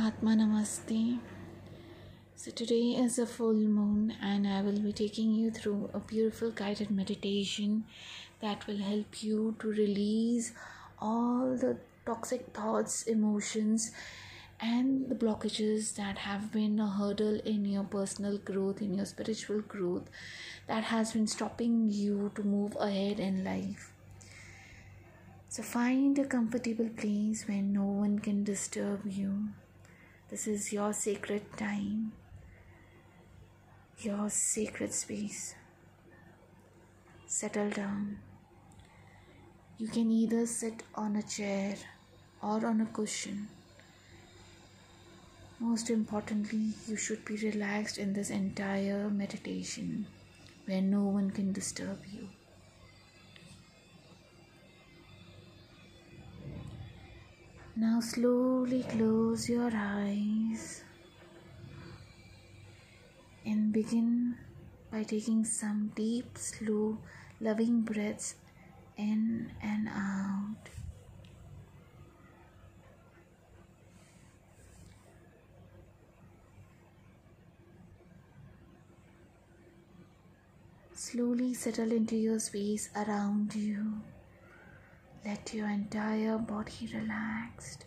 Atma Namaste. So, today is a full moon, and I will be taking you through a beautiful guided meditation that will help you to release all the toxic thoughts, emotions, and the blockages that have been a hurdle in your personal growth, in your spiritual growth, that has been stopping you to move ahead in life. So, find a comfortable place where no one can disturb you. This is your sacred time, your sacred space. Settle down. You can either sit on a chair or on a cushion. Most importantly, you should be relaxed in this entire meditation where no one can disturb you. Now slowly close your eyes and begin by taking some deep, slow, loving breaths in and out. Slowly settle into your space around you. Let your entire body relaxed.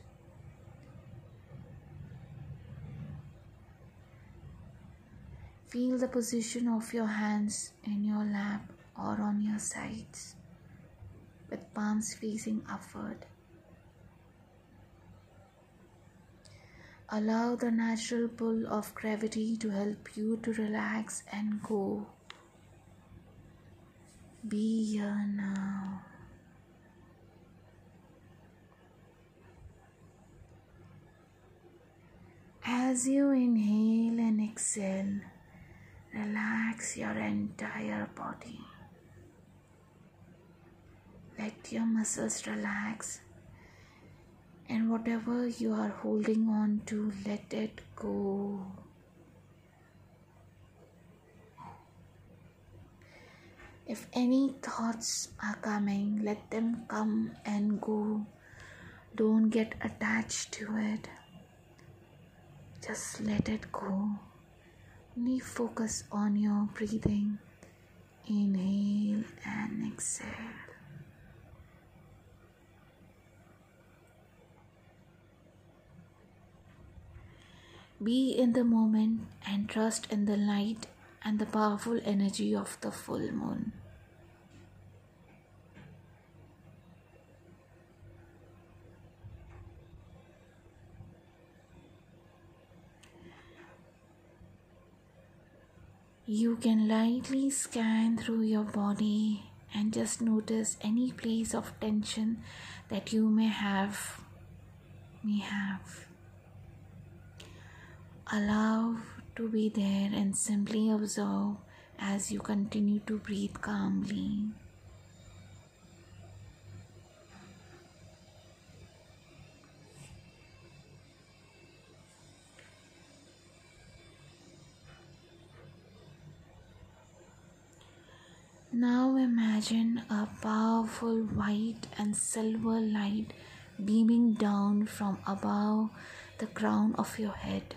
Feel the position of your hands in your lap or on your sides with palms facing upward. Allow the natural pull of gravity to help you to relax and go. Be here now. As you inhale and exhale, relax your entire body. Let your muscles relax, and whatever you are holding on to, let it go. If any thoughts are coming, let them come and go. Don't get attached to it just let it go. Focus on your breathing. Inhale and exhale. Be in the moment and trust in the light and the powerful energy of the full moon. You can lightly scan through your body and just notice any place of tension that you may have may have. Allow to be there and simply observe as you continue to breathe calmly Now imagine a powerful white and silver light beaming down from above the crown of your head.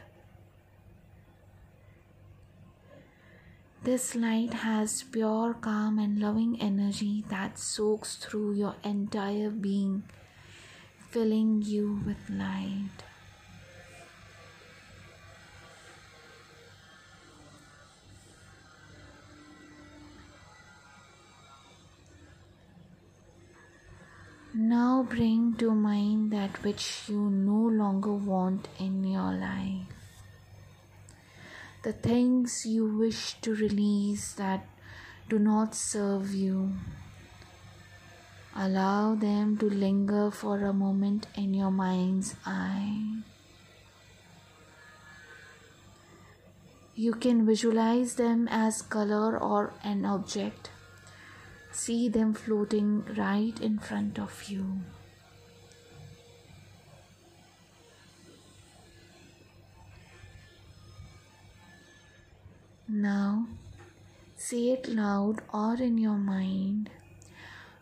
This light has pure, calm, and loving energy that soaks through your entire being, filling you with light. Now bring to mind that which you no longer want in your life. The things you wish to release that do not serve you. Allow them to linger for a moment in your mind's eye. You can visualize them as color or an object see them floating right in front of you. Now, say it loud or in your mind.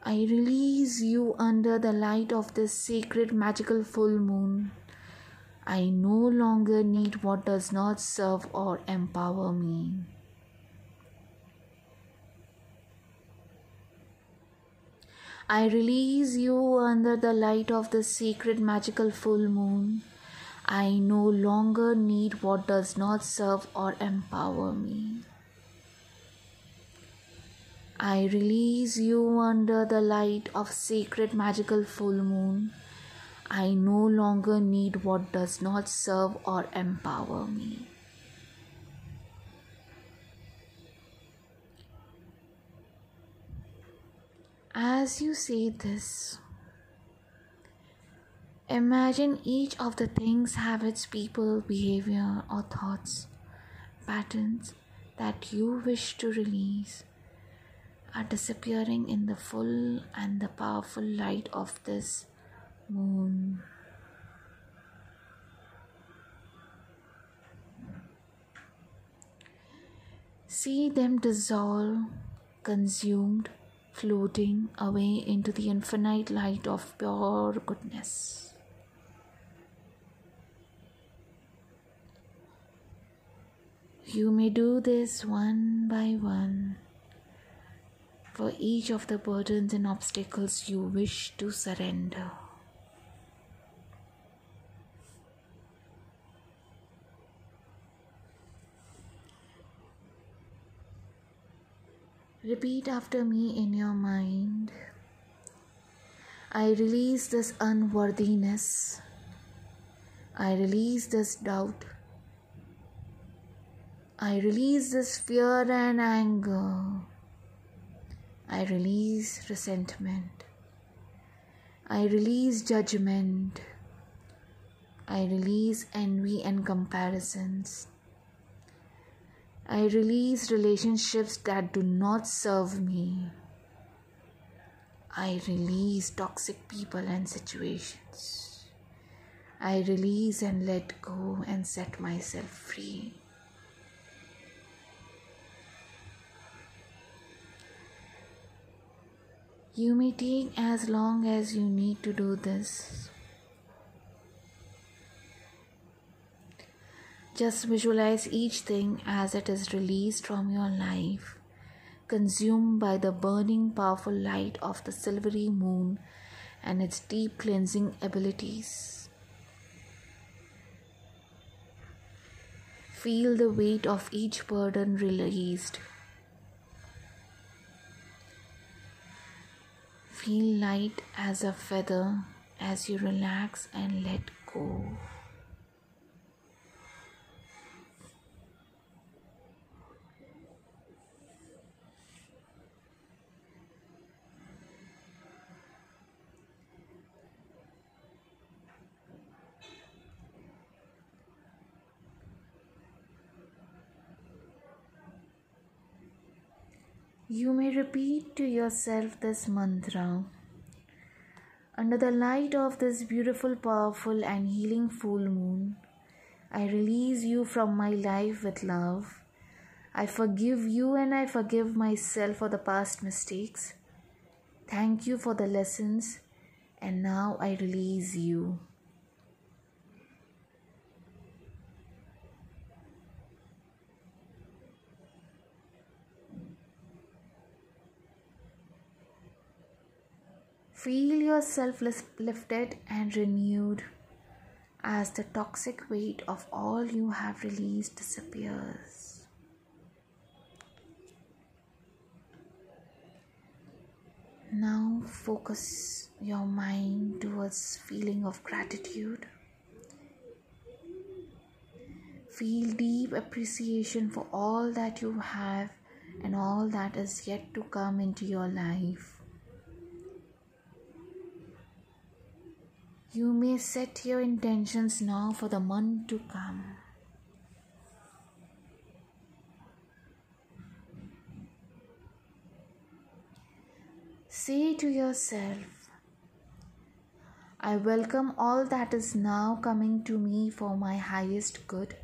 I release you under the light of this sacred magical full moon. I no longer need what does not serve or empower me. I release you under the light of the sacred magical full moon. I no longer need what does not serve or empower me. I release you under the light of sacred magical full moon. I no longer need what does not serve or empower me. As you say this, imagine each of the things, habits, people, behavior, or thoughts, patterns that you wish to release are disappearing in the full and the powerful light of this moon. See them dissolve, consumed, floating away into the infinite light of pure goodness. You may do this one by one for each of the burdens and obstacles you wish to surrender. Repeat after me in your mind. I release this unworthiness. I release this doubt. I release this fear and anger. I release resentment. I release judgment. I release envy and comparisons. I release relationships that do not serve me. I release toxic people and situations. I release and let go and set myself free. You may take as long as you need to do this. Just visualize each thing as it is released from your life, consumed by the burning, powerful light of the silvery moon and its deep cleansing abilities. Feel the weight of each burden released. Feel light as a feather as you relax and let go. You may repeat to yourself this mantra. Under the light of this beautiful, powerful, and healing full moon, I release you from my life with love. I forgive you and I forgive myself for the past mistakes. Thank you for the lessons, and now I release you. Feel yourself lifted and renewed as the toxic weight of all you have released disappears. Now focus your mind towards feeling of gratitude. Feel deep appreciation for all that you have and all that is yet to come into your life. You may set your intentions now for the month to come. Say to yourself, I welcome all that is now coming to me for my highest good.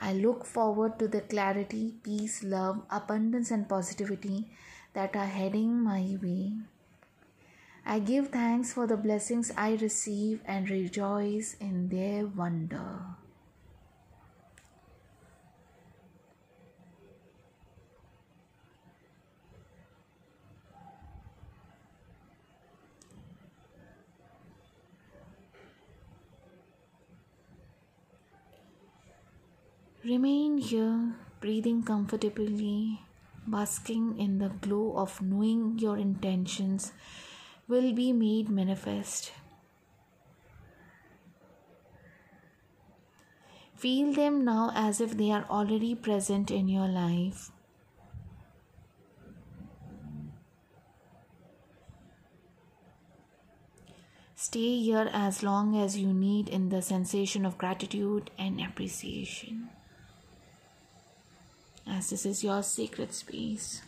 I look forward to the clarity, peace, love, abundance, and positivity that are heading my way. I give thanks for the blessings I receive and rejoice in their wonder. Remain here, breathing comfortably, basking in the glow of knowing your intentions will be made manifest. Feel them now as if they are already present in your life. Stay here as long as you need in the sensation of gratitude and appreciation, as this is your sacred space.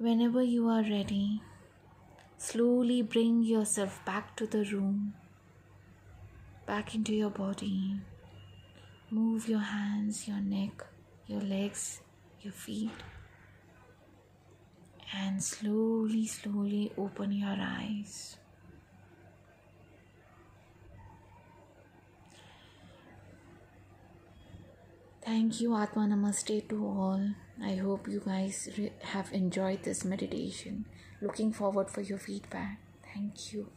Whenever you are ready, slowly bring yourself back to the room, back into your body. Move your hands, your neck, your legs, your feet, and slowly, slowly open your eyes. Thank you, Atma Namaste to all. I hope you guys re- have enjoyed this meditation. Looking forward for your feedback. Thank you.